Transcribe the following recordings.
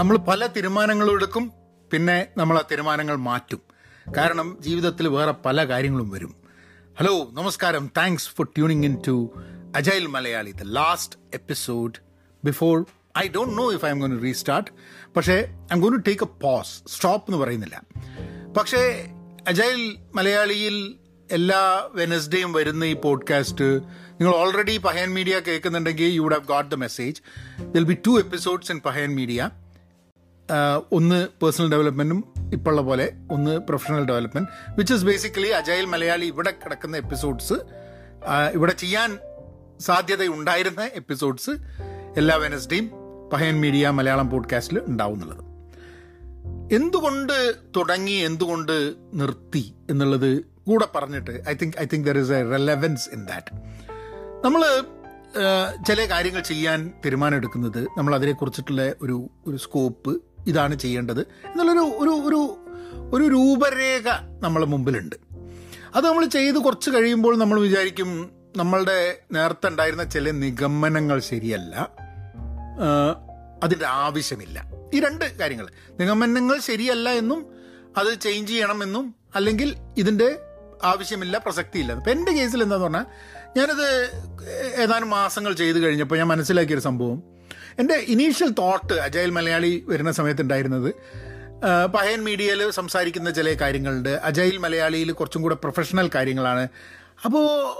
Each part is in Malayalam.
നമ്മൾ പല തീരുമാനങ്ങളും എടുക്കും പിന്നെ നമ്മൾ ആ തീരുമാനങ്ങൾ മാറ്റും. കാരണം ജീവിതത്തിൽ വേറെ പല കാര്യങ്ങളും വരും. ഹലോ നമസ്കാരം. Thanks for tuning in to agile Malayali the last episode before I don't know if I'm gonna restart പക്ഷേ I'm gonna to take a pause stop എന്ന് പറയുന്നില്ല. പക്ഷേ അജൈൽ മലയാളിയിൽ എല്ലാ വെനസ്ഡേയും വരുന്ന ഈ പോഡ്കാസ്റ്റ് നിങ്ങൾ already Pahayan media കേൾക്കുന്നുണ്ടെങ്കിൽ you would have got the message there'll be two episodes in Pahayan media ഒന്ന് പേഴ്സണൽ ഡെവലപ്മെന്റും ഇപ്പോഴുള്ള പോലെ ഒന്ന് professional development which is basically agile Malayali ഇവിടെ കിടക്കുന്ന എപ്പിസോഡ്സ് ഇവിടെ ചെയ്യാൻ സാധ്യതയുണ്ടായിരുന്ന എപ്പിസോഡ്സ് എല്ലാ വെനസ്ഡേയും പഹയൻ മീഡിയ മലയാളം പോഡ്കാസ്റ്റിൽ ഉണ്ടാവും ഉണ്ടാവുന്നുള്ളത്. എന്തുകൊണ്ട് തുടങ്ങി എന്തുകൊണ്ട് നിർത്തി എന്നുള്ളത് കൂടെ പറഞ്ഞിട്ട് I think I think there is a relevance in that നമ്മൾ ചില കാര്യങ്ങൾ ചെയ്യാൻ തീരുമാനമെടുക്കുന്നത് നമ്മൾ അതിനെക്കുറിച്ചിട്ടുള്ള ഒരു ഒരു സ്കോപ്പ് ഇതാണ് ചെയ്യേണ്ടത് എന്നുള്ളൊരു ഒരു ഒരു ഒരു രൂപരേഖ നമ്മളെ മുമ്പിലുണ്ട്. അത് നമ്മൾ ചെയ്ത് കുറച്ച് കഴിയുമ്പോൾ നമ്മൾ വിചാരിക്കും നമ്മളുടെ നേരത്തെ ഉണ്ടായിരുന്ന ചില നിഗമനങ്ങൾ ശരിയല്ല. അതിന്റെ ആവശ്യമില്ല. ഈ രണ്ട് കാര്യങ്ങൾ. നിഗമനങ്ങൾ ശരിയല്ല എന്നും അത് ചേഞ്ച് ചെയ്യണമെന്നും അല്ലെങ്കിൽ ഇതിന്റെ ആവശ്യമില്ല പ്രസക്തിയില്ല. അപ്പം എന്റെ കേസിൽ എന്താന്ന് പറഞ്ഞാൽ ഞാനത് ഏതാനും മാസങ്ങൾ ചെയ്ത് കഴിഞ്ഞപ്പോൾ ഞാൻ മനസ്സിലാക്കിയൊരു സംഭവം. എന്റെ ഇനീഷ്യൽ തോട്ട് അജയൽ മലയാളി വരുന്ന സമയത്ത് ഉണ്ടായിരുന്നത് പഹയൻ മീഡിയയിൽ സംസാരിക്കുന്ന ചില കാര്യങ്ങളുണ്ട്. അജയൽ മലയാളിയിൽ കുറച്ചും കൂടെ പ്രൊഫഷണൽ കാര്യങ്ങളാണ്. അപ്പോൾ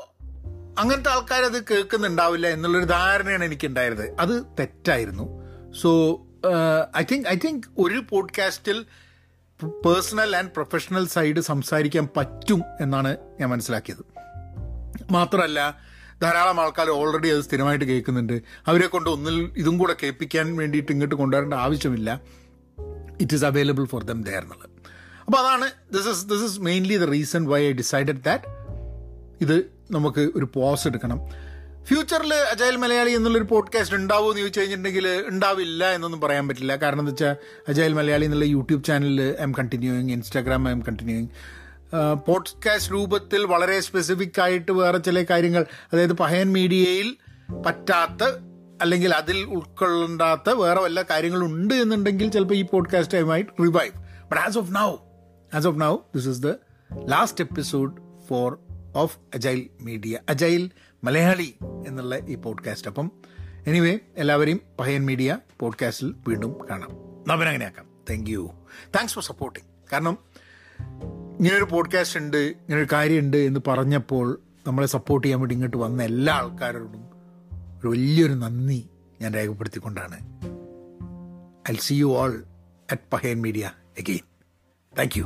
അങ്ങനത്തെ ആൾക്കാരത് കേൾക്കുന്നുണ്ടാവില്ല എന്നുള്ളൊരു ധാരണയാണ് എനിക്കുണ്ടായിരുന്നത്. അത് തെറ്റായിരുന്നു. So I think I think ഒരു പോഡ്കാസ്റ്റിൽ പേഴ്സണൽ ആൻഡ് പ്രൊഫഷണൽ സൈഡ് സംസാരിക്കാൻ പറ്റും എന്നാണ് ഞാൻ മനസ്സിലാക്കിയത്. മാത്രമല്ല ധാരാളം ആൾക്കാർ ഓൾറെഡി അത് സ്ഥിരമായിട്ട് കേൾക്കുന്നുണ്ട്. അവരെ കൊണ്ട് ഒന്നിൽ ഇതും കൂടെ കേൾപ്പിക്കാൻ വേണ്ടിയിട്ട് ഇങ്ങോട്ട് കൊണ്ടുവരേണ്ട ആവശ്യമില്ല. It is available for them there എന്നുള്ളത്. അപ്പോൾ അതാണ് this is this is mainly the reason why I decided that ഇത് നമുക്ക് ഒരു പോസ് എടുക്കണം. ഫ്യൂച്ചറിൽ അജയൽ മലയാളി എന്നുള്ളൊരു പോഡ്കാസ്റ്റ് ഉണ്ടാവുമോ എന്ന് ചോദിച്ചു കഴിഞ്ഞിട്ടുണ്ടെങ്കിൽ ഉണ്ടാവില്ല എന്നൊന്നും പറയാൻ പറ്റില്ല. കാരണം എന്താ വെച്ചാൽ അജയൽ മലയാളി എന്നുള്ള യൂട്യൂബ് ചാനലിൽ I'm continuing Instagram I'm continuing podcast രൂപത്തിൽ വളരെ സ്പെസിഫിക് ആയിട്ട് വേറെ ചില കാര്യങ്ങൾ അതായത് പഹയൻ മീഡിയയിൽ പറ്റാത്ത അല്ലെങ്കിൽ അതിൽ ഉൾക്കൊള്ളണ്ടാത്ത വേറെ വല്ല കാര്യങ്ങളും ഉണ്ട് എന്നുണ്ടെങ്കിൽ ചിലപ്പോൾ ഈ പോഡ്കാസ്റ്റ് ടൈമായി revive but as of now as of now this is the last episode for of agile media agile Malayali എന്നുള്ള ഈ പോഡ്കാസ്റ്റ് അപ്പം എനിവേ എല്ലാവരെയും പഹയൻ മീഡിയ പോഡ്കാസ്റ്റിൽ വീണ്ടും കാണാം. നവനങ്ങനെയാക്കാം thank you thanks for supporting കാരണം ഇങ്ങനൊരു പോഡ്കാസ്റ്റ് ഉണ്ട് ഇങ്ങനൊരു കാര്യമുണ്ട് എന്ന് പറഞ്ഞപ്പോൾ നമ്മളെ സപ്പോർട്ട് ചെയ്യാൻ വേണ്ടി ഇങ്ങോട്ട് വന്ന എല്ലാ ആൾക്കാരോടും ഒരു വലിയൊരു നന്ദി ഞാൻ രേഖപ്പെടുത്തിക്കൊണ്ടാണ്. I see you all at Pahayan media again thank you